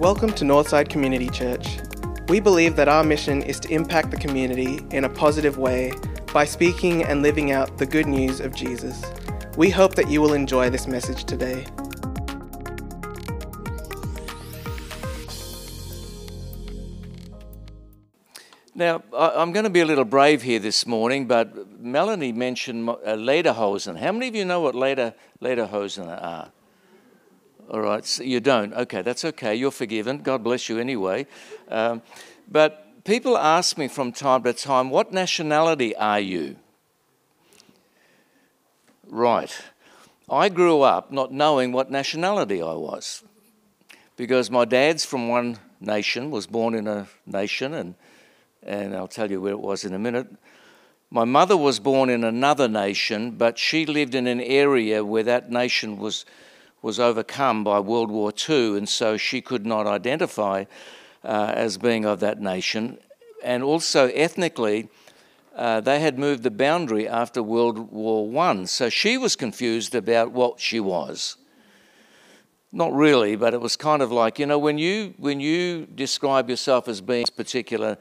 Welcome to Northside Community Church. We believe that our mission is to impact the community in a positive way by speaking and living out the good news of Jesus. We hope that you will enjoy this message today. Now, I'm going to be a little brave here this morning, but Melanie mentioned uh, lederhosen. How many of you know what leder, lederhosen are? All right, so you don't. Okay, that's okay. You're forgiven. God bless you anyway. Um, but people ask me from time to time, what nationality are you? Right. I grew up not knowing what nationality I was because my dad's from one nation, was born in a nation, and, and I'll tell you where it was in a minute. My mother was born in another nation, but she lived in an area where that nation was, was overcome by World War II, and so she could not identify uh, as being of that nation. And also ethnically, uh, they had moved the boundary after World War One, so she was confused about what she was. Not really, but it was kind of like you know when you when you describe yourself as being a particular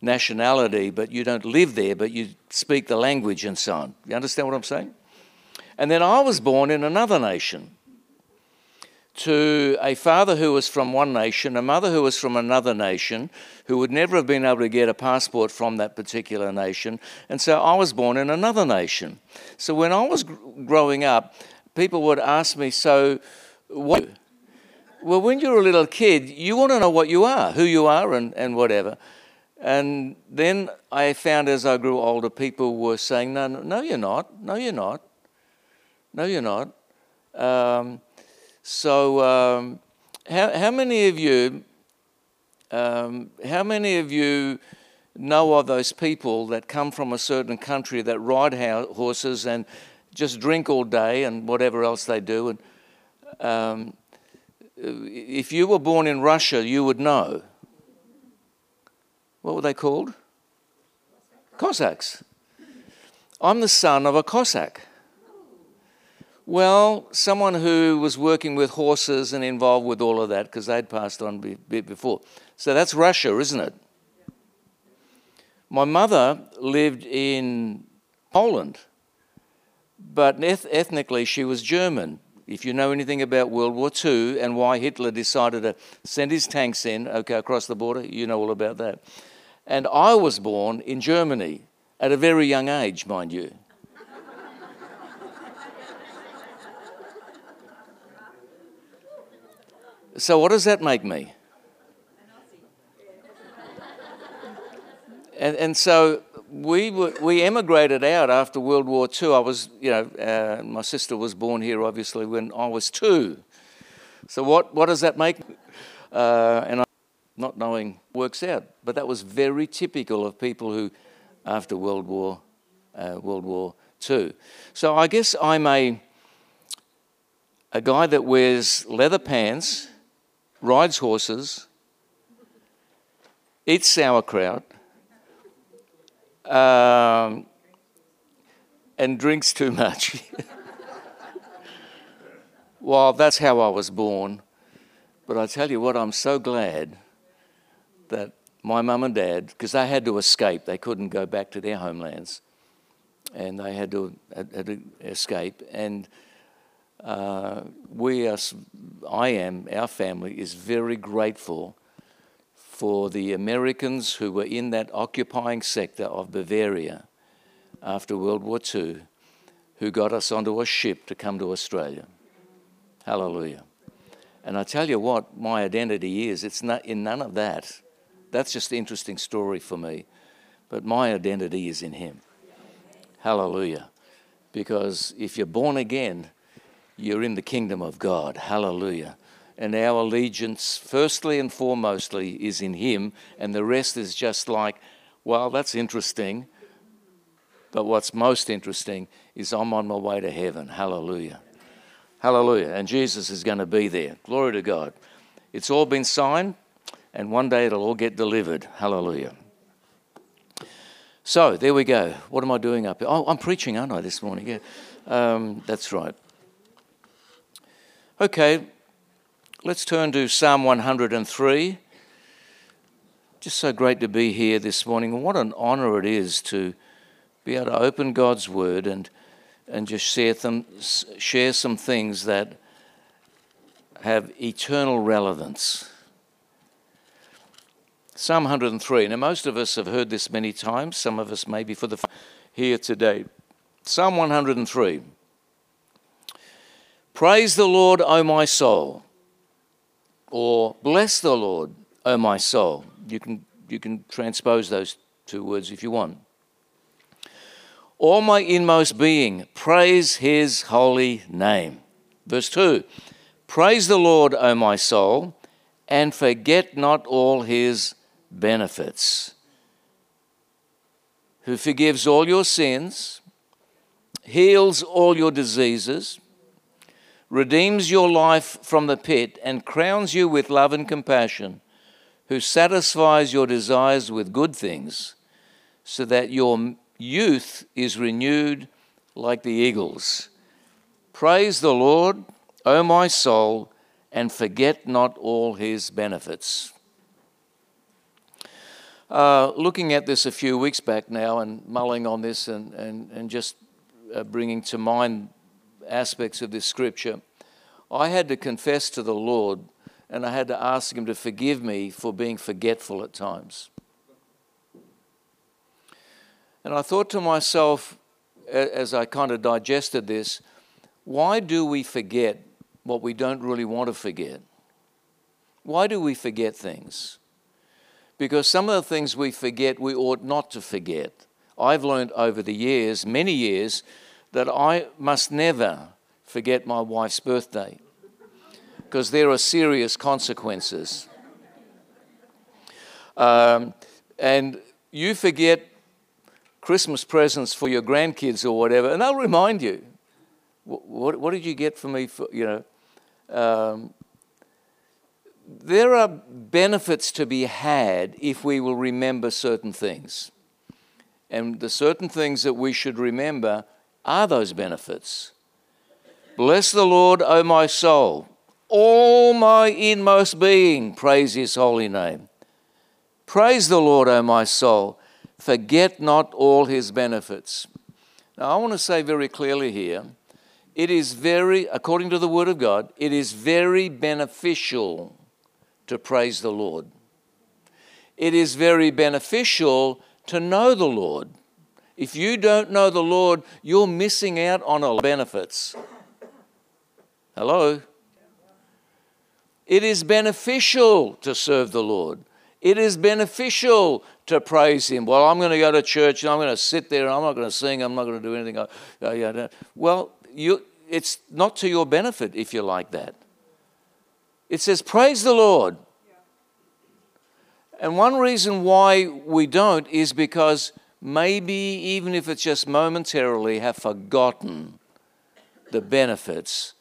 nationality, but you don't live there, but you speak the language and so on. You understand what I'm saying? And then I was born in another nation to a father who was from one nation, a mother who was from another nation, who would never have been able to get a passport from that particular nation. And so I was born in another nation. So when I was gr- growing up, people would ask me, So, what? Well, when you're a little kid, you want to know what you are, who you are, and, and whatever. And then I found as I grew older, people were saying, No, no, you're not. No, you're not. No, you're not. Um, so, um, how, how many of you, um, how many of you know of those people that come from a certain country that ride ho- horses and just drink all day and whatever else they do? And um, if you were born in Russia, you would know. What were they called? Cossacks. I'm the son of a Cossack. Well, someone who was working with horses and involved with all of that because they'd passed on a bit before. So that's Russia, isn't it? My mother lived in Poland, but eth- ethnically she was German. If you know anything about World War II and why Hitler decided to send his tanks in, okay, across the border, you know all about that. And I was born in Germany at a very young age, mind you. So, what does that make me? And, and so we, were, we emigrated out after World War II. I was, you know, uh, my sister was born here obviously when I was two. So, what, what does that make? Uh, and I, not knowing works out. But that was very typical of people who, after World War, uh, World War II. So, I guess I'm a, a guy that wears leather pants rides horses, eats sauerkraut, um, and drinks too much. well, that's how I was born. But I tell you what, I'm so glad that my mum and dad, because they had to escape, they couldn't go back to their homelands, and they had to, had, to escape. And uh, we are, I am, our family is very grateful for the Americans who were in that occupying sector of Bavaria after World War II, who got us onto a ship to come to Australia. Hallelujah. And I tell you what, my identity is, it's not in none of that. That's just an interesting story for me. But my identity is in Him. Hallelujah. Because if you're born again, you're in the kingdom of God. Hallelujah. And our allegiance, firstly and foremostly, is in Him, and the rest is just like, well, that's interesting. But what's most interesting is I'm on my way to heaven. Hallelujah. Hallelujah. And Jesus is going to be there. Glory to God. It's all been signed, and one day it'll all get delivered. Hallelujah. So there we go. What am I doing up here? Oh, I'm preaching, aren't I, this morning? Yeah. Um, that's right. Okay, let's turn to Psalm 103. Just so great to be here this morning. What an honor it is to be able to open God's Word and, and just share, them, share some things that have eternal relevance. Psalm 103. Now, most of us have heard this many times, some of us maybe for the here today. Psalm 103. Praise the Lord, O my soul, or bless the Lord, O my soul. You can, you can transpose those two words if you want. All my inmost being, praise his holy name. Verse 2 Praise the Lord, O my soul, and forget not all his benefits, who forgives all your sins, heals all your diseases, redeems your life from the pit, and crowns you with love and compassion, who satisfies your desires with good things, so that your youth is renewed like the eagles. Praise the Lord, O my soul, and forget not all his benefits. Uh, looking at this a few weeks back now and mulling on this and, and, and just uh, bringing to mind aspects of this scripture, I had to confess to the Lord and I had to ask Him to forgive me for being forgetful at times. And I thought to myself, as I kind of digested this, why do we forget what we don't really want to forget? Why do we forget things? because some of the things we forget, we ought not to forget. I've learned over the years, many years, that I must never forget my wife's birthday because there are serious consequences. Um, and you forget Christmas presents for your grandkids or whatever, and they'll remind you, what, what, what did you get for me? For, you know, um, there are benefits to be had if we will remember certain things. And the certain things that we should remember are those benefits. Bless the Lord, O my soul. All my inmost being, praise his holy name. Praise the Lord, O my soul. Forget not all his benefits. Now, I want to say very clearly here it is very, according to the Word of God, it is very beneficial to praise the Lord. It is very beneficial to know the Lord. If you don't know the Lord, you're missing out on a benefits. Hello? It is beneficial to serve the Lord. It is beneficial to praise Him. Well, I'm going to go to church and I'm going to sit there and I'm not going to sing, I'm not going to do anything. Well, you, it's not to your benefit if you're like that. It says, Praise the Lord. And one reason why we don't is because maybe, even if it's just momentarily, have forgotten the benefits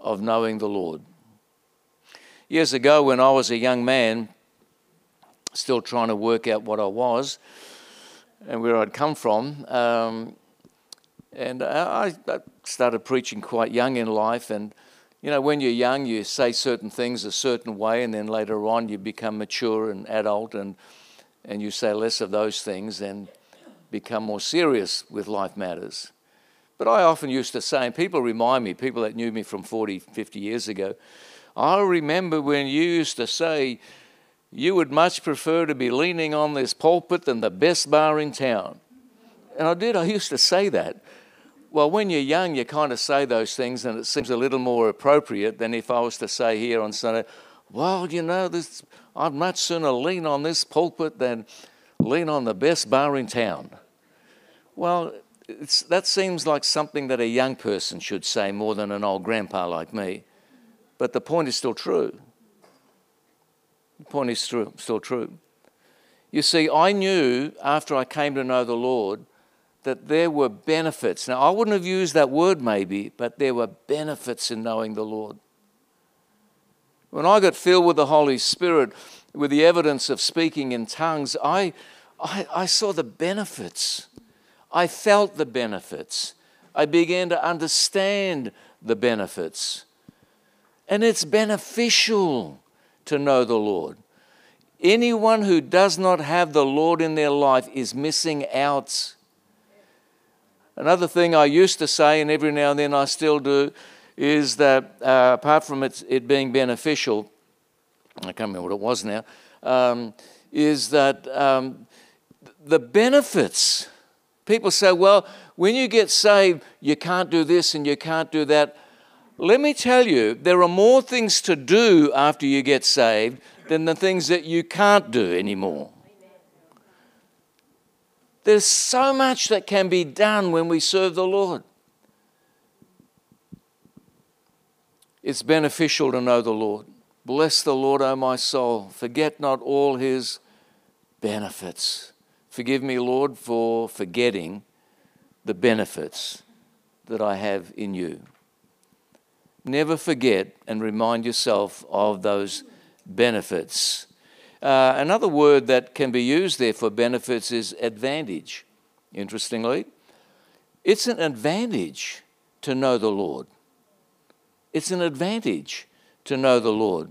of knowing the Lord. Years ago, when I was a young man, still trying to work out what I was and where I'd come from, um, and I, I started preaching quite young in life, and you know, when you're young, you say certain things a certain way, and then later on you become mature and adult, and, and you say less of those things and become more serious with life matters. But I often used to say, and people remind me, people that knew me from 40, 50 years ago, I remember when you used to say, you would much prefer to be leaning on this pulpit than the best bar in town. And I did, I used to say that. Well, when you're young, you kind of say those things, and it seems a little more appropriate than if I was to say here on Sunday, well, you know, this, I'd much sooner lean on this pulpit than lean on the best bar in town. Well, that seems like something that a young person should say more than an old grandpa like me. But the point is still true. The point is true, still true. You see, I knew after I came to know the Lord that there were benefits. Now, I wouldn't have used that word maybe, but there were benefits in knowing the Lord. When I got filled with the Holy Spirit, with the evidence of speaking in tongues, I, I, I saw the benefits. I felt the benefits. I began to understand the benefits. And it's beneficial to know the Lord. Anyone who does not have the Lord in their life is missing out. Another thing I used to say, and every now and then I still do, is that uh, apart from it, it being beneficial, I can't remember what it was now, um, is that um, the benefits. People say, well, when you get saved, you can't do this and you can't do that. Let me tell you, there are more things to do after you get saved than the things that you can't do anymore. There's so much that can be done when we serve the Lord. It's beneficial to know the Lord. Bless the Lord, O my soul. Forget not all his benefits. Forgive me, Lord, for forgetting the benefits that I have in you. Never forget and remind yourself of those benefits. Uh, another word that can be used there for benefits is advantage. Interestingly, it's an advantage to know the Lord. It's an advantage to know the Lord.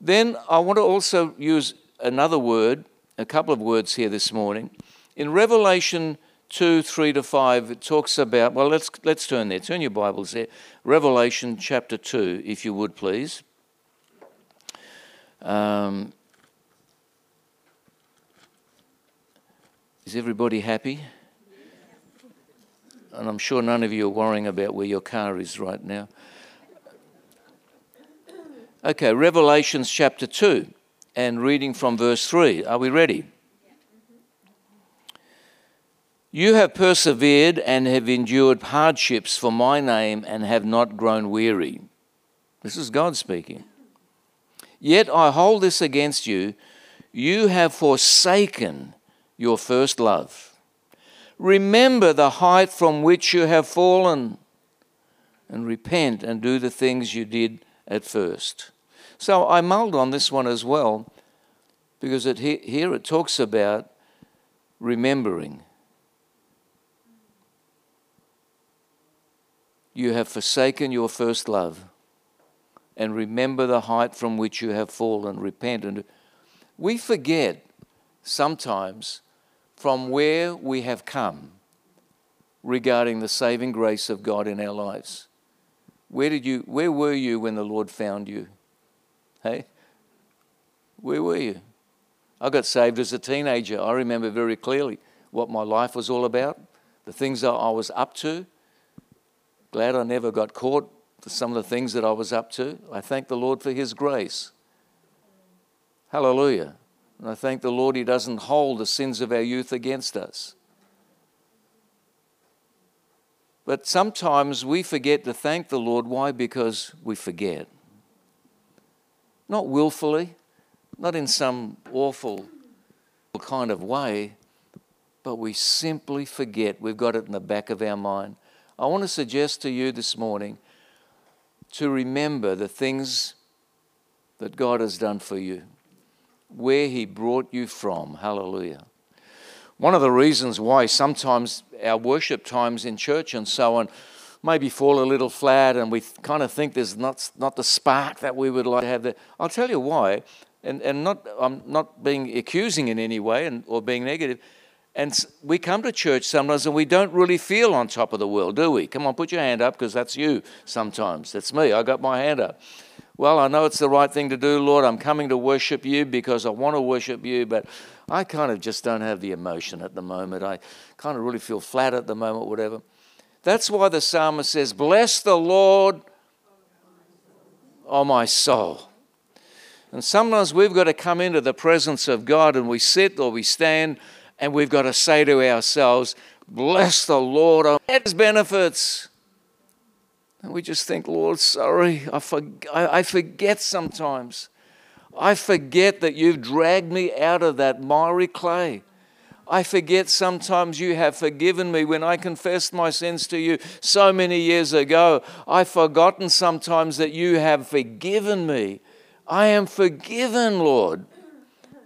Then I want to also use another word, a couple of words here this morning. In Revelation 2, 3 to 5, it talks about, well, let's, let's turn there. Turn your Bibles there. Revelation chapter 2, if you would, please. Um, is everybody happy? And I'm sure none of you are worrying about where your car is right now. Okay, Revelations chapter 2, and reading from verse 3. Are we ready? You have persevered and have endured hardships for my name and have not grown weary. This is God speaking. Yet I hold this against you you have forsaken your first love. Remember the height from which you have fallen, and repent and do the things you did at first. So I mulled on this one as well, because it, here it talks about remembering. You have forsaken your first love and remember the height from which you have fallen. Repent. And we forget sometimes from where we have come regarding the saving grace of God in our lives. Where did you where were you when the Lord found you? Hey? Where were you? I got saved as a teenager. I remember very clearly what my life was all about, the things that I was up to. Glad I never got caught for some of the things that I was up to. I thank the Lord for His grace. Hallelujah. And I thank the Lord He doesn't hold the sins of our youth against us. But sometimes we forget to thank the Lord. Why? Because we forget. Not willfully, not in some awful kind of way, but we simply forget. We've got it in the back of our mind. I want to suggest to you this morning to remember the things that God has done for you, where He brought you from. Hallelujah. One of the reasons why sometimes our worship times in church and so on maybe fall a little flat and we kind of think there's not, not the spark that we would like to have there. I'll tell you why, and, and not, I'm not being accusing in any way and, or being negative. And we come to church sometimes and we don't really feel on top of the world, do we? Come on, put your hand up because that's you sometimes. That's me. I got my hand up. Well, I know it's the right thing to do, Lord. I'm coming to worship you because I want to worship you, but I kind of just don't have the emotion at the moment. I kind of really feel flat at the moment, whatever. That's why the psalmist says, Bless the Lord, oh my soul. And sometimes we've got to come into the presence of God and we sit or we stand and we've got to say to ourselves, Bless the Lord on his benefits. And we just think, Lord, sorry, I, I forget sometimes. I forget that you've dragged me out of that miry clay. I forget sometimes you have forgiven me when I confessed my sins to you so many years ago. I've forgotten sometimes that you have forgiven me. I am forgiven, Lord.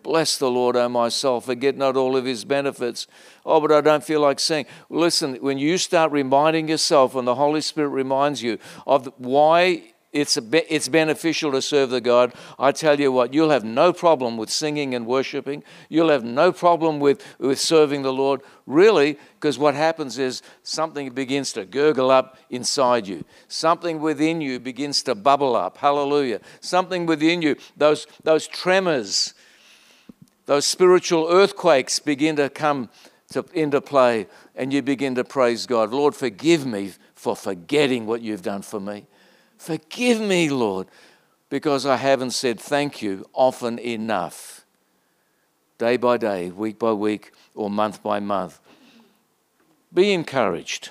Bless the Lord, O my soul. Forget not all of his benefits. Oh, but I don't feel like saying. Listen, when you start reminding yourself, and the Holy Spirit reminds you of why it's, be, it's beneficial to serve the God. I tell you what, you'll have no problem with singing and worshiping. You'll have no problem with, with serving the Lord, really, because what happens is something begins to gurgle up inside you. Something within you begins to bubble up. Hallelujah. Something within you, those, those tremors, those spiritual earthquakes begin to come to, into play, and you begin to praise God. Lord, forgive me for forgetting what you've done for me. Forgive me, Lord, because I haven't said thank you often enough, day by day, week by week, or month by month. Be encouraged.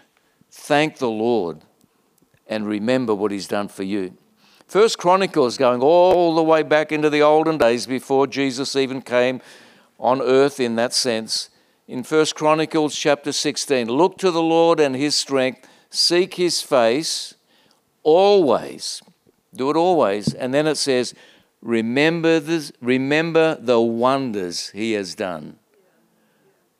Thank the Lord and remember what He's done for you. First Chronicles going all the way back into the olden days before Jesus even came on earth in that sense. In First Chronicles chapter 16, look to the Lord and his strength, seek his face always. Do it always. And then it says, remember, this, remember the wonders he has done.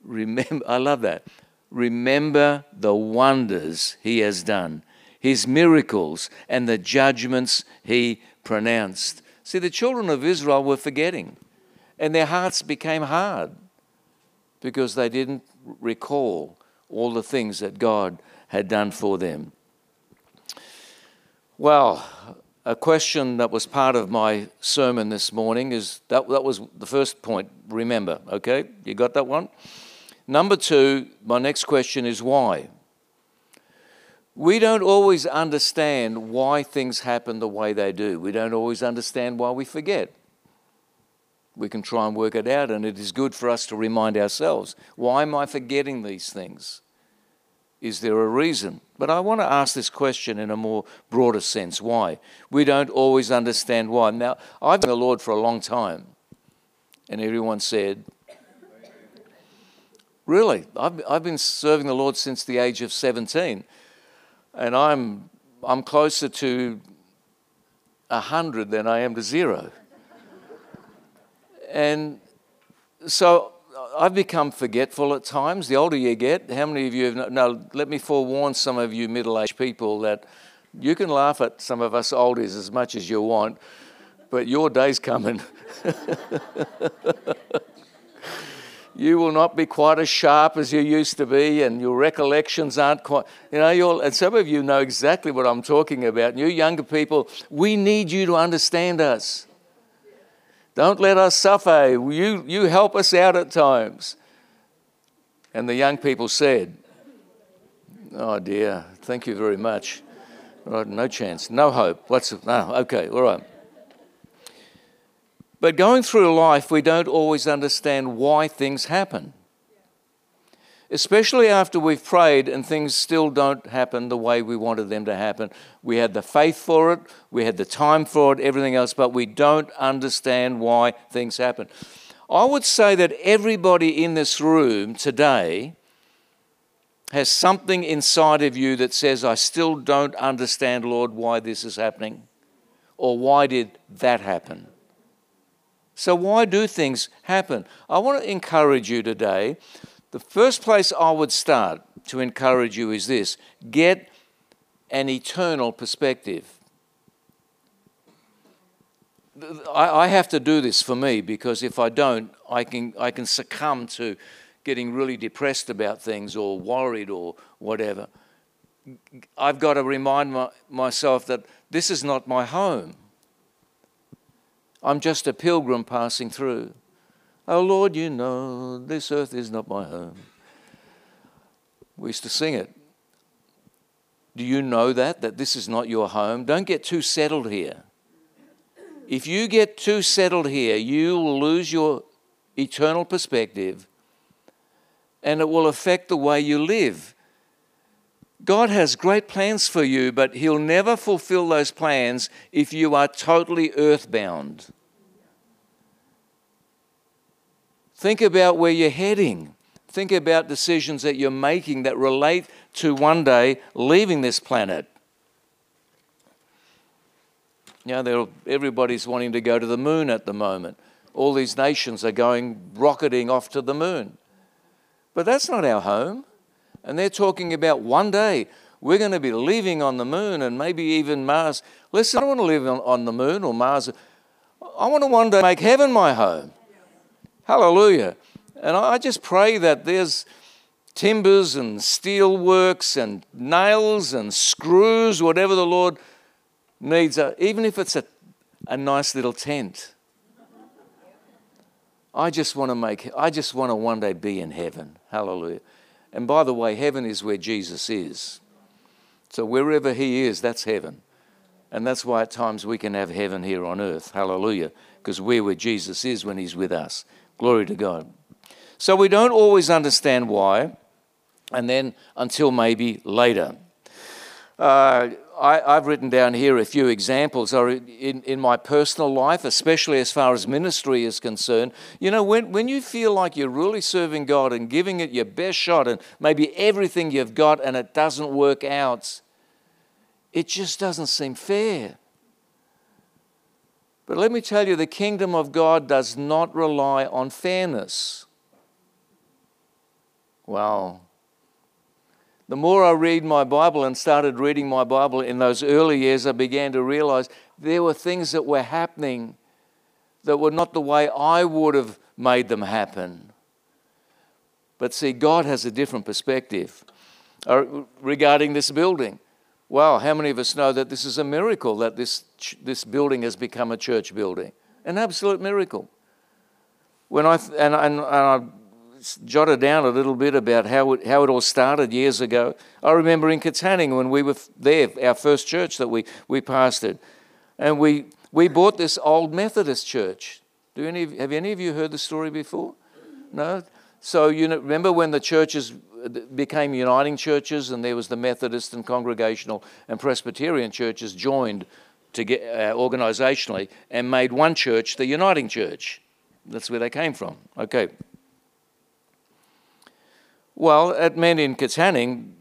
Remember, I love that. Remember the wonders he has done, his miracles, and the judgments he pronounced. See, the children of Israel were forgetting, and their hearts became hard because they didn't recall all the things that God had done for them. Well, a question that was part of my sermon this morning is that, that was the first point. Remember, okay? You got that one? Number two, my next question is why? We don't always understand why things happen the way they do. We don't always understand why we forget. We can try and work it out, and it is good for us to remind ourselves why am I forgetting these things? Is there a reason? But I want to ask this question in a more broader sense. Why? We don't always understand why. Now, I've been the Lord for a long time, and everyone said, Really? I've, I've been serving the Lord since the age of 17, and I'm, I'm closer to 100 than I am to zero. And so I've become forgetful at times. The older you get, how many of you have? No, let me forewarn some of you middle aged people that you can laugh at some of us oldies as much as you want, but your day's coming. you will not be quite as sharp as you used to be, and your recollections aren't quite. You know, you'll, and some of you know exactly what I'm talking about. And you younger people, we need you to understand us. Don't let us suffer. You, you help us out at times. And the young people said, Oh dear, thank you very much. Right, no chance, no hope. What's no? Ah, okay, all right. But going through life, we don't always understand why things happen especially after we've prayed and things still don't happen the way we wanted them to happen. We had the faith for it, we had the time for it, everything else, but we don't understand why things happen. I would say that everybody in this room today has something inside of you that says, I still don't understand, Lord, why this is happening, or why did that happen. So, why do things happen? I want to encourage you today the first place I would start to encourage you is this get an eternal perspective. I, have to do this for me because if I don't, I can, I can succumb to getting really depressed about things or worried or whatever. I've got to remind my, myself that this is not my home. I'm just a pilgrim passing through. Oh Lord, you know this earth is not my home. We used to sing it. Do you know that? That this is not your home? Don't get too settled here. If you get too settled here, you will lose your eternal perspective and it will affect the way you live. God has great plans for you, but He'll never fulfill those plans if you are totally earthbound. Think about where you're heading. Think about decisions that you're making that relate to one day leaving this planet. You know, everybody's wanting to go to the moon at the moment. All these nations are going rocketing off to the moon. But that's not our home. And they're talking about one day we're going to be living on the moon and maybe even Mars. Listen, I don't want to live on, on the moon or Mars. I want to one day make heaven my home. Hallelujah. And I just pray that there's timbers and steel works and nails and screws, whatever the Lord needs, uh, even if it's a, a nice little tent. I just want to make, I just want to one day be in heaven. Hallelujah. And by the way, heaven is where Jesus is. So wherever he is, that's heaven. And that's why at times we can have heaven here on earth. Hallelujah. Because we're where Jesus is when he's with us. Glory to God. So we don't always understand why, and then until maybe later. Uh, I, have written down here a few examples in, in my personal life, especially as far as ministry is concerned. You know, when, when you feel like you're really serving God and giving it your best shot and maybe everything you've got and it doesn't work out, it just doesn't seem fair. But let me tell you, the kingdom of God does not rely on fairness. Wow. The more I read my Bible and started reading my Bible in those early years, I began to realize there were things that were happening that were not the way I would have made them happen. But see, God has a different perspective uh, regarding this building. Wow, how many of us know that this is a miracle that this, this building has become a church building? An absolute miracle. When I, and, and, and I jotted down a little bit about how it, how it all started years ago. I remember in Katanning when we were there, our first church that we, we pastored, and we, we bought this old Methodist church. Do any, have any of you heard the story before? No? So you know, remember when the churches became uniting churches and there was the Methodist and Congregational and Presbyterian churches joined to get, uh, organisationally and made one church the uniting church. That's where they came from. Okay. Well, at Men in Katanning,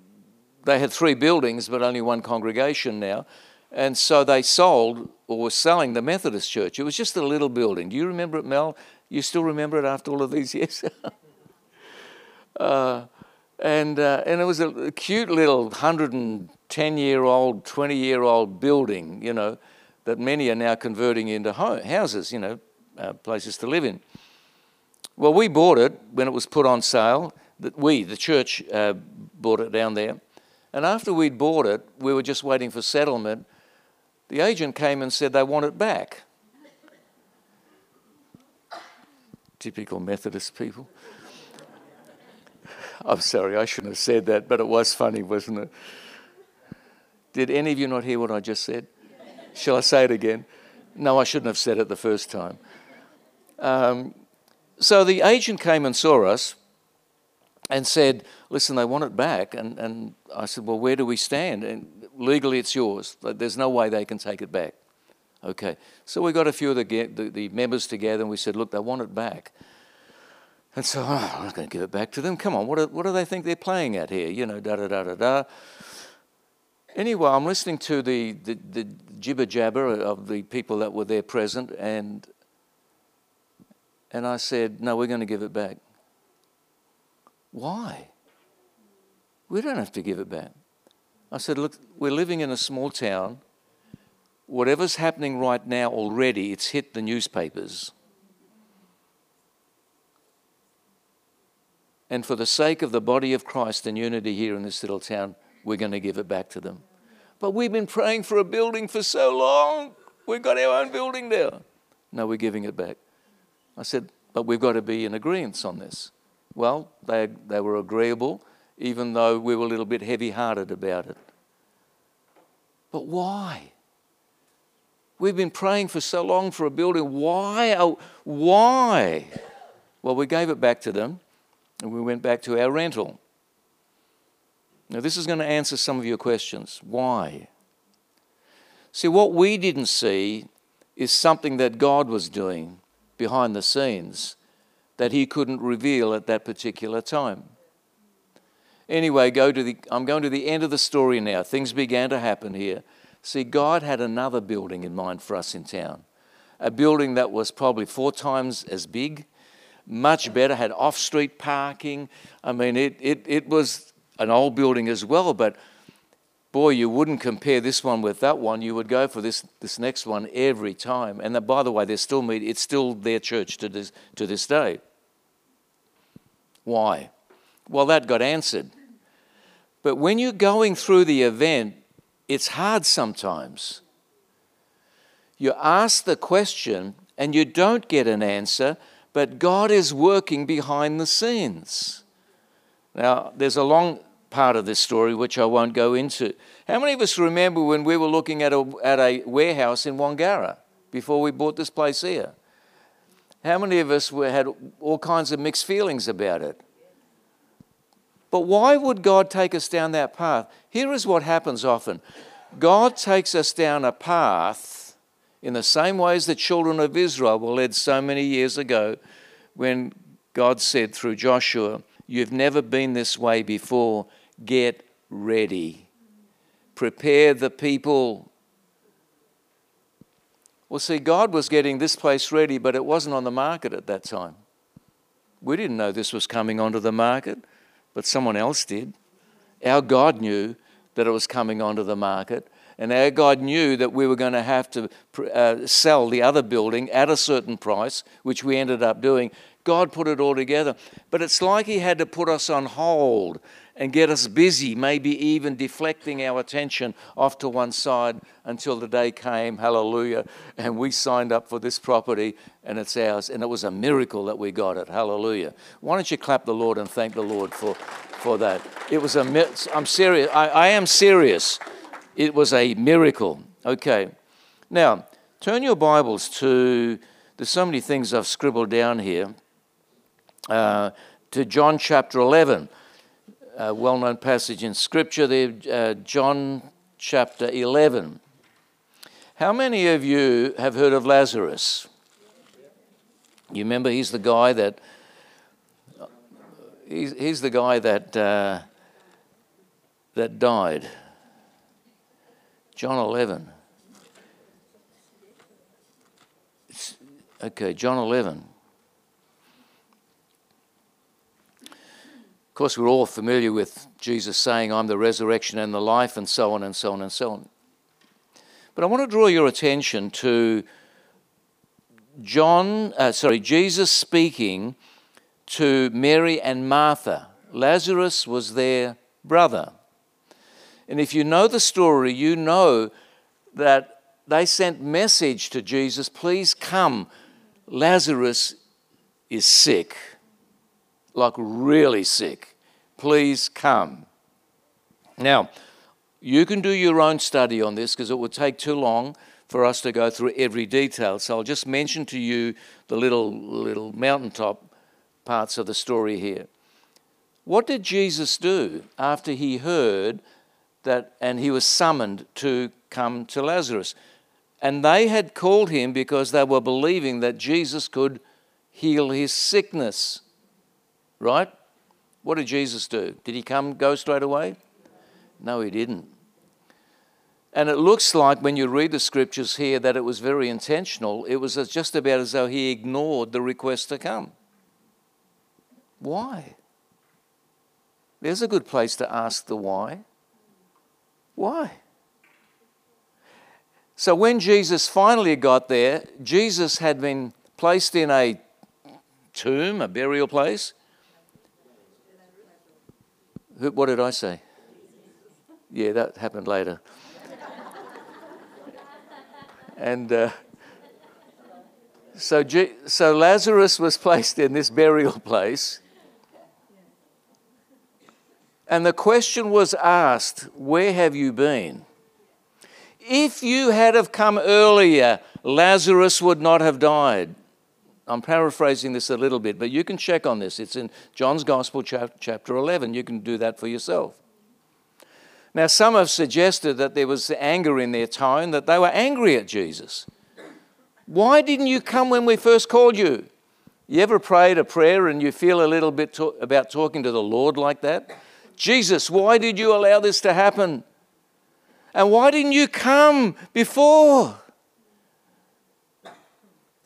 they had three buildings but only one congregation now. And so they sold or were selling the Methodist church. It was just a little building. Do you remember it, Mel? You still remember it after all of these years? uh, and, uh, and it was a cute little 110 year old, 20 year old building, you know, that many are now converting into houses, you know, uh, places to live in. Well, we bought it when it was put on sale that we, the church, uh, bought it down there. And after we'd bought it, we were just waiting for settlement. The agent came and said they want it back. Typical Methodist people. I'm sorry, I shouldn't have said that, but it was funny, wasn't it? Did any of you not hear what I just said? Shall I say it again? No, I shouldn't have said it the first time. Um, so the agent came and saw us and said, Listen, they want it back. And, and I said, Well, where do we stand? And legally, it's yours. There's no way they can take it back. Okay. So we got a few of the, the, the members together and we said, Look, they want it back. And so, oh, I'm not going to give it back to them. Come on, what do, what do they think they're playing at here? You know, da da da da da. Anyway, I'm listening to the, the, the jibber jabber of the people that were there present, and, and I said, No, we're going to give it back. Why? We don't have to give it back. I said, Look, we're living in a small town. Whatever's happening right now already, it's hit the newspapers. And for the sake of the body of Christ and unity here in this little town, we're going to give it back to them. But we've been praying for a building for so long. We've got our own building now. No, we're giving it back. I said, but we've got to be in agreement on this. Well, they, they were agreeable, even though we were a little bit heavy hearted about it. But why? We've been praying for so long for a building. Why? Why? Well, we gave it back to them and we went back to our rental. Now, this is going to answer some of your questions. Why? See, what we didn't see is something that God was doing behind the scenes that he couldn't reveal at that particular time. Anyway, go to the, I'm going to the end of the story now. Things began to happen here. See, God had another building in mind for us in town. A building that was probably four times as big, much better, had off street parking. I mean, it, it, it was an old building as well, but boy, you wouldn't compare this one with that one. You would go for this, this next one every time. And that, by the way, they're still meet, it's still their church to this, to this day. Why? Well, that got answered. But when you're going through the event, it's hard sometimes. You ask the question and you don't get an answer, but God is working behind the scenes. Now, there's a long part of this story which I won't go into. How many of us remember when we were looking at a, at a warehouse in Wangara before we bought this place here? How many of us were, had all kinds of mixed feelings about it? But why would God take us down that path? Here is what happens often God takes us down a path in the same ways the children of Israel were led so many years ago when God said through Joshua, You've never been this way before. Get ready. Prepare the people. Well, see, God was getting this place ready, but it wasn't on the market at that time. We didn't know this was coming onto the market, but someone else did. Our God knew that it was coming onto the market, and our God knew that we were going to have to uh, sell the other building at a certain price, which we ended up doing. God put it all together. But it's like He had to put us on hold and get us busy, maybe even deflecting our attention off to one side until the day came, hallelujah, and we signed up for this property and it's ours. And it was a miracle that we got it, hallelujah. Why don't you clap the Lord and thank the Lord for, for that? It was a, I'm serious, I, I am serious. It was a miracle. Okay. Now, turn your Bibles to, there's so many things I've scribbled down here, uh, to John chapter 11 a well known passage in Scripture there, uh, John chapter 11. How many of you have heard of Lazarus? You remember he's the guy that he's, he's the guy that uh, that died. John 11. It's, okay, John 11. Of course, we're all familiar with Jesus saying, I'm the resurrection and the life, and so on and so on and so on. But I want to draw your attention to John, uh, sorry, Jesus speaking to Mary and Martha. Lazarus was their brother. And if you know the story, you know that they sent message to Jesus, please come. Lazarus is sick like really sick, please come. Now, you can do your own study on this because it would take too long for us to go through every detail. So I'll just mention to you the little, little mountaintop parts of the story here. What did Jesus do after he heard that and he was summoned to come to Lazarus? And they had called him because they were believing that Jesus could heal his sickness right? What did Jesus do? Did he come, go straight away? No, he didn't. And it looks like when you read the scriptures here that it was very intentional. It was just about as though he ignored the request to come. Why? There's a good place to ask the why. Why? So when Jesus finally got there, Jesus had been placed in a tomb, a burial place. What did I say? Yeah, that happened later. and uh, so, G- so Lazarus was placed in this burial place. And the question was asked, Where have you been? If you had have come earlier, Lazarus would not have died. I'm paraphrasing this a little bit, but you can check on this. It's in John's Gospel, chapter 11. You can do that for yourself. Now, some have suggested that there was anger in their tone, that they were angry at Jesus. Why didn't you come when we first called you? You ever prayed a prayer and you feel a little bit to- about talking to the Lord like that? Jesus, why did you allow this to happen? And why didn't you come before?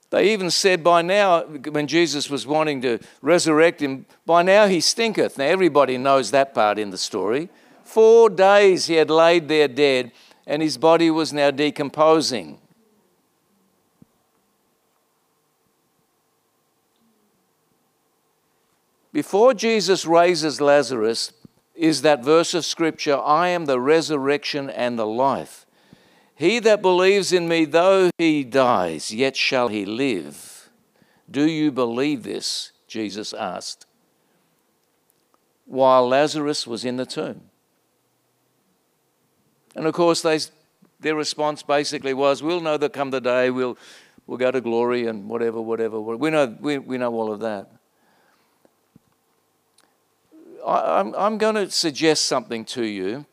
They even said by now, when Jesus was wanting to resurrect him, by now he stinketh. Now everybody knows that part in the story Four days he had laid there dead, and his body was now decomposing. Before Jesus raises Lazarus, is that verse of Scripture I am the resurrection and the life. He that believes in me, though he dies, yet shall he live. Do you believe this? Jesus asked, while Lazarus was in the tomb. And of course, they, their response basically was, We'll know that come the day, we'll, we'll go to glory and whatever, whatever. We know, we, we know all of that. I, I'm, I'm going to suggest something to you.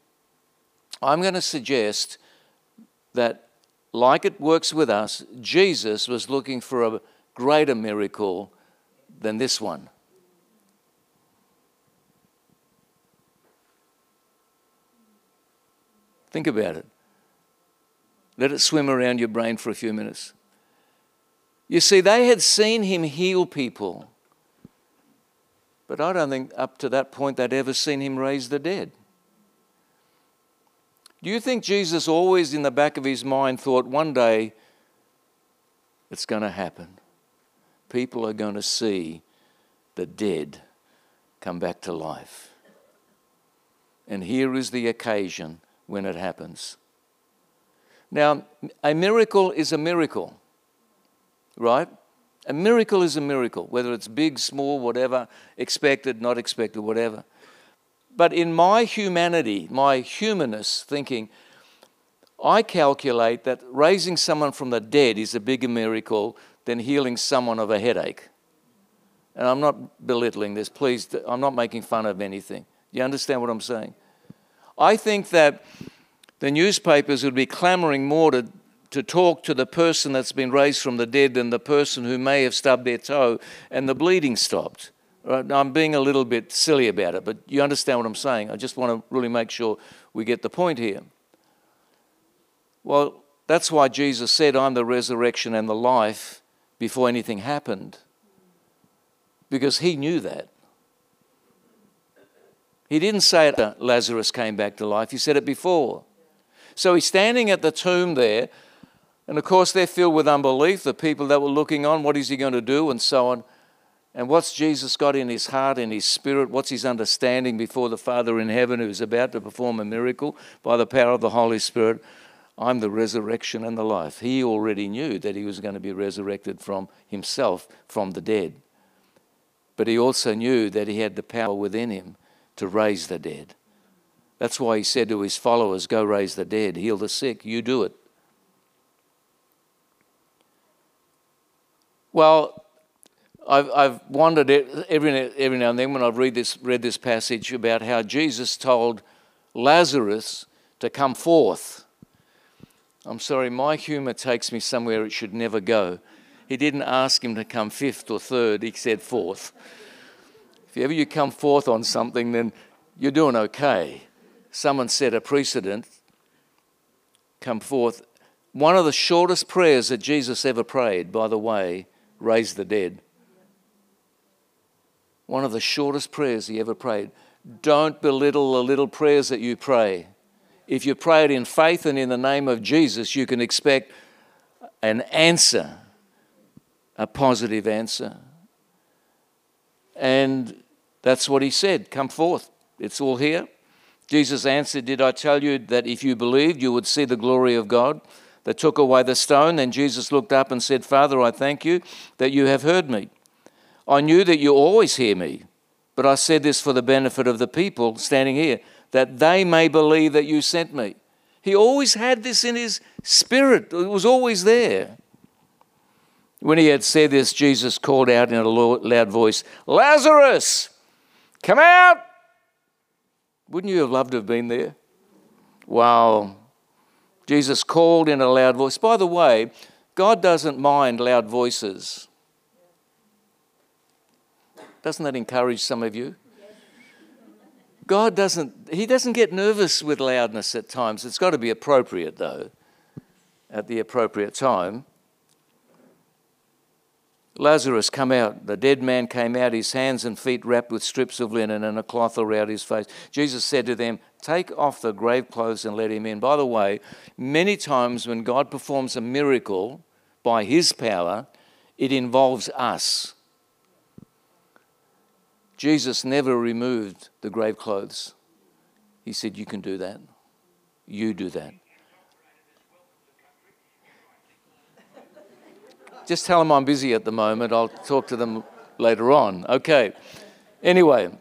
I'm going to suggest that, like it works with us, Jesus was looking for a greater miracle than this one. Think about it. Let it swim around your brain for a few minutes. You see, they had seen him heal people. But I don't think up to that point they'd ever seen him raise the dead. Do you think Jesus always in the back of his mind thought one day it's going to happen? People are going to see the dead come back to life. And here is the occasion when it happens. Now, a miracle is a miracle, right? A miracle is a miracle, whether it's big, small, whatever, expected, not expected, whatever. But in my humanity, my humanness thinking, I calculate that raising someone from the dead is a bigger miracle than healing someone of a headache. And I'm not belittling this, please, I'm not making fun of anything. You understand what I'm saying? I think that the newspapers would be clamoring more to to talk to the person that's been raised from the dead than the person who may have stubbed their toe and the bleeding stopped. Right? I'm being a little bit silly about it, but you understand what I'm saying. I just want to really make sure we get the point here. Well, that's why Jesus said, I'm the resurrection and the life before anything happened, because he knew that. He didn't say it, Lazarus came back to life, he said it before. So he's standing at the tomb there and of course, they're filled with unbelief, the people that were looking on, what is he going to do, and so on. And what's Jesus got in his heart, in his spirit? What's his understanding before the Father in heaven who's about to perform a miracle by the power of the Holy Spirit? I'm the resurrection and the life. He already knew that he was going to be resurrected from himself, from the dead. But he also knew that he had the power within him to raise the dead. That's why he said to his followers, Go raise the dead, heal the sick, you do it. Well, I've, I've wondered every, every now and then when I've read this, read this passage about how Jesus told Lazarus to come forth. I'm sorry, my humour takes me somewhere it should never go. He didn't ask him to come fifth or third, he said fourth. If ever you come forth on something, then you're doing okay. Someone set a precedent, come forth. One of the shortest prayers that Jesus ever prayed, by the way, raise the dead. One of the shortest prayers he ever prayed. Don't belittle the little prayers that you pray. If you pray it in faith and in the name of Jesus, you can expect an answer, a positive answer. And that's what he said come forth. It's all here. Jesus answered, Did I tell you that if you believed, you would see the glory of God? They took away the stone. Then Jesus looked up and said, Father, I thank you that you have heard me. I knew that you always hear me, but I said this for the benefit of the people standing here, that they may believe that you sent me. He always had this in his spirit, it was always there. When he had said this, Jesus called out in a loud voice, Lazarus, come out! Wouldn't you have loved to have been there? Wow. Jesus called in a loud voice. By the way, God doesn't mind loud voices. Doesn't that encourage some of you? God doesn't, He doesn't get nervous with loudness at times. It's got to be appropriate, though, at the appropriate time. Lazarus, come out. The dead man came out, his hands and feet wrapped with strips of linen and a cloth around his face. Jesus said to them, Take off the grave clothes and let him in. By the way, many times when God performs a miracle by his power, it involves us. Jesus never removed the grave clothes. He said, You can do that. You do that. Just tell them I'm busy at the moment. I'll talk to them later on. Okay. Anyway,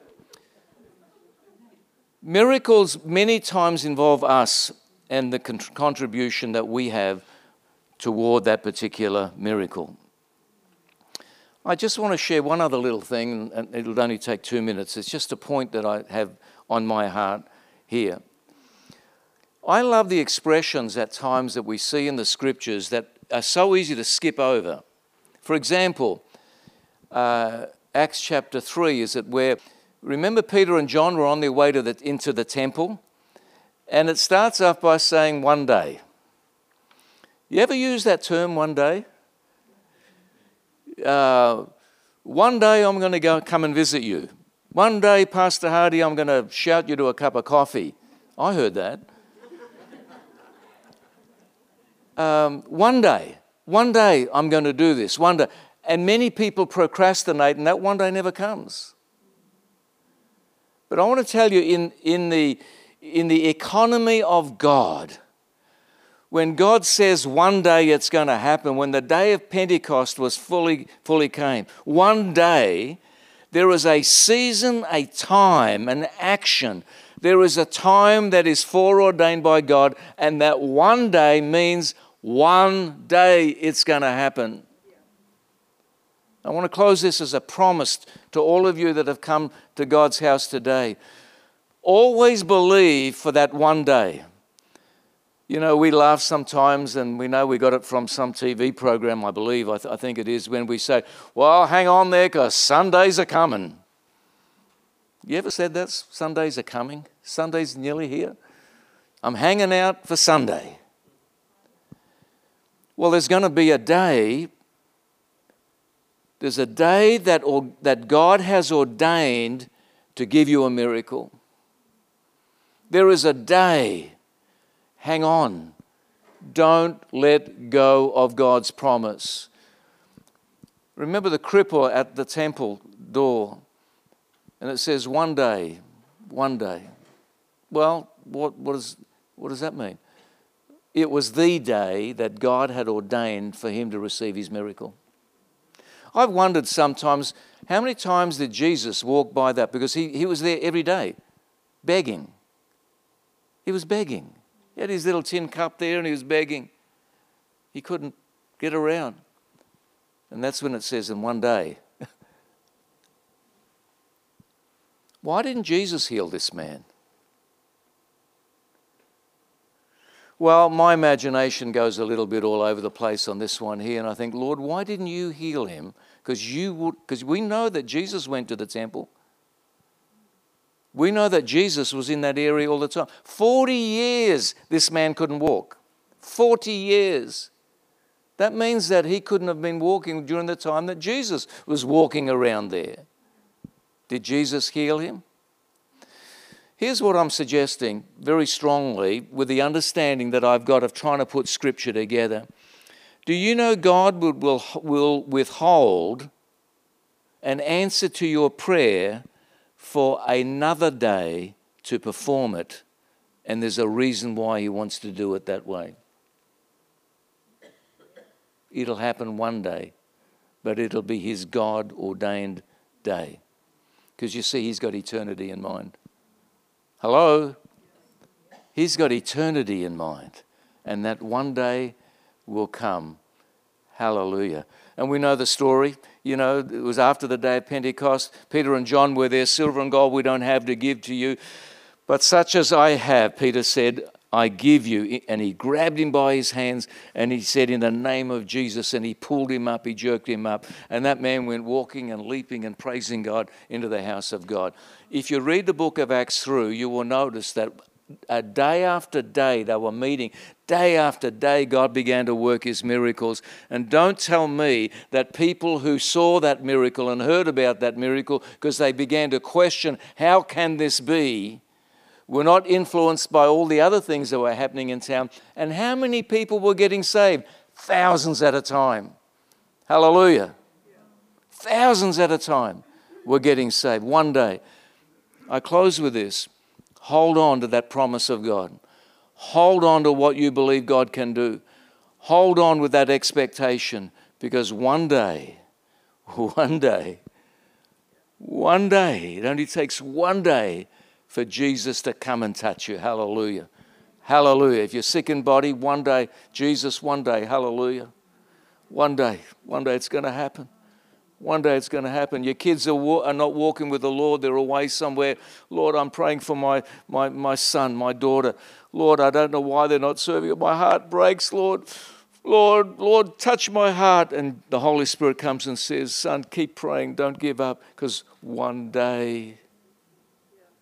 miracles many times involve us and the contribution that we have toward that particular miracle. I just want to share one other little thing, and it'll only take two minutes. It's just a point that I have on my heart here. I love the expressions at times that we see in the scriptures that are so easy to skip over. For example, uh, Acts chapter 3 is it where, remember, Peter and John were on their way to the, into the temple? And it starts off by saying, one day. You ever use that term, one day? Uh, one day I'm going to go come and visit you. One day, Pastor Hardy, I'm going to shout you to a cup of coffee. I heard that. Um, one day, one day I'm going to do this. One day. And many people procrastinate, and that one day never comes. But I want to tell you in, in, the, in the economy of God, when God says one day it's going to happen, when the day of Pentecost was fully, fully came, one day there is a season, a time, an action. There is a time that is foreordained by God, and that one day means one day it's going to happen. I want to close this as a promise to all of you that have come to God's house today. Always believe for that one day. You know, we laugh sometimes, and we know we got it from some TV program, I believe, I, th- I think it is, when we say, Well, hang on there, because Sundays are coming. You ever said that? Sundays are coming? Sunday's nearly here. I'm hanging out for Sunday. Well, there's going to be a day, there's a day that, or, that God has ordained to give you a miracle. There is a day, hang on, don't let go of God's promise. Remember the cripple at the temple door, and it says, one day, one day. Well, what, what, is, what does that mean? It was the day that God had ordained for him to receive his miracle. I've wondered sometimes how many times did Jesus walk by that? Because he, he was there every day, begging. He was begging. He had his little tin cup there and he was begging. He couldn't get around. And that's when it says, in one day. Why didn't Jesus heal this man? Well, my imagination goes a little bit all over the place on this one here, and I think, Lord, why didn't you heal him? Because you would, because we know that Jesus went to the temple. We know that Jesus was in that area all the time. 40 years this man couldn't walk. 40 years. That means that he couldn't have been walking during the time that Jesus was walking around there. Did Jesus heal him? Here's what I'm suggesting very strongly with the understanding that I've got of trying to put scripture together. Do you know God will, will, withhold an answer to your prayer for another day to perform it? And there's a reason why He wants to do it that way. It'll happen one day, but it'll be His God ordained day. Because you see, He's got eternity in mind. Hello? He's got eternity in mind, and that one day will come. Hallelujah. And we know the story. You know, it was after the day of Pentecost. Peter and John were there. Silver and gold we don't have to give to you. But such as I have, Peter said, I give you. And he grabbed him by his hands and he said, In the name of Jesus. And he pulled him up, he jerked him up. And that man went walking and leaping and praising God into the house of God. If you read the book of Acts through, you will notice that uh, day after day, they were meeting. Day after day, God began to work his miracles. And don't tell me that people who saw that miracle and heard about that miracle, because they began to question, how can this be? Were not influenced by all the other things that were happening in town. And how many people were getting saved? Thousands at a time. Hallelujah. Thousands at a time were getting saved one day. I close with this. Hold on to that promise of God. Hold on to what you believe God can do. Hold on with that expectation because one day, one day, one day, it only takes one day for Jesus to come and touch you. Hallelujah. Hallelujah. If you're sick in body, one day, Jesus, one day, hallelujah. One day, one day it's going to happen. One day it's going to happen. Your kids are, wa- are not walking with the Lord, they're away somewhere. Lord, I'm praying for my, my, my son, my daughter. Lord, I don't know why they're not serving you. My heart breaks, Lord. Lord, Lord, touch my heart. And the Holy Spirit comes and says, Son, keep praying, don't give up, because one day,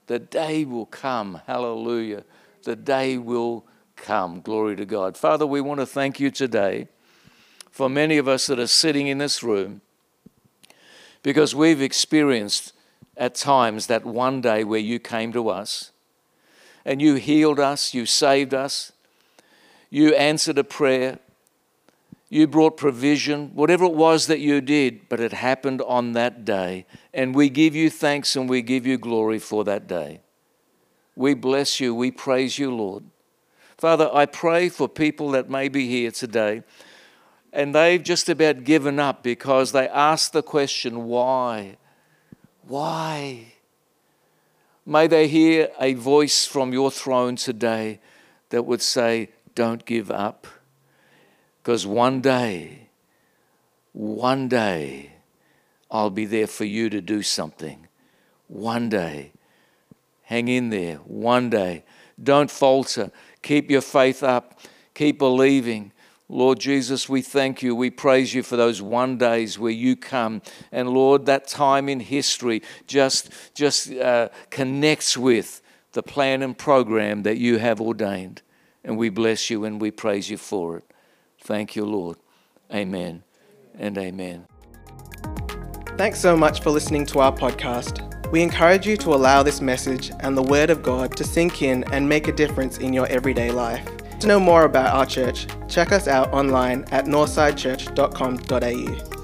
the day will come. Hallelujah. The day will come. Glory to God. Father, we want to thank you today for many of us that are sitting in this room because we've experienced at times that one day where you came to us and you healed us, you saved us, you answered a prayer, you brought provision, whatever it was that you did, but it happened on that day. And we give you thanks and we give you glory for that day. We bless you, we praise you, Lord. Father, I pray for people that may be here today and they've just about given up because they ask the question, why? Why? May they hear a voice from your throne today that would say, Don't give up. Because one day, one day, I'll be there for you to do something. One day. Hang in there. One day. Don't falter. Keep your faith up. Keep believing. Lord Jesus, we thank you. We praise you for those one days where you come. And Lord, that time in history just, just uh, connects with the plan and program that you have ordained. And we bless you and we praise you for it. Thank you, Lord. Amen and amen. Thanks so much for listening to our podcast. We encourage you to allow this message and the Word of God to sink in and make a difference in your everyday life. To know more about our church, check us out online at northsidechurch.com.au.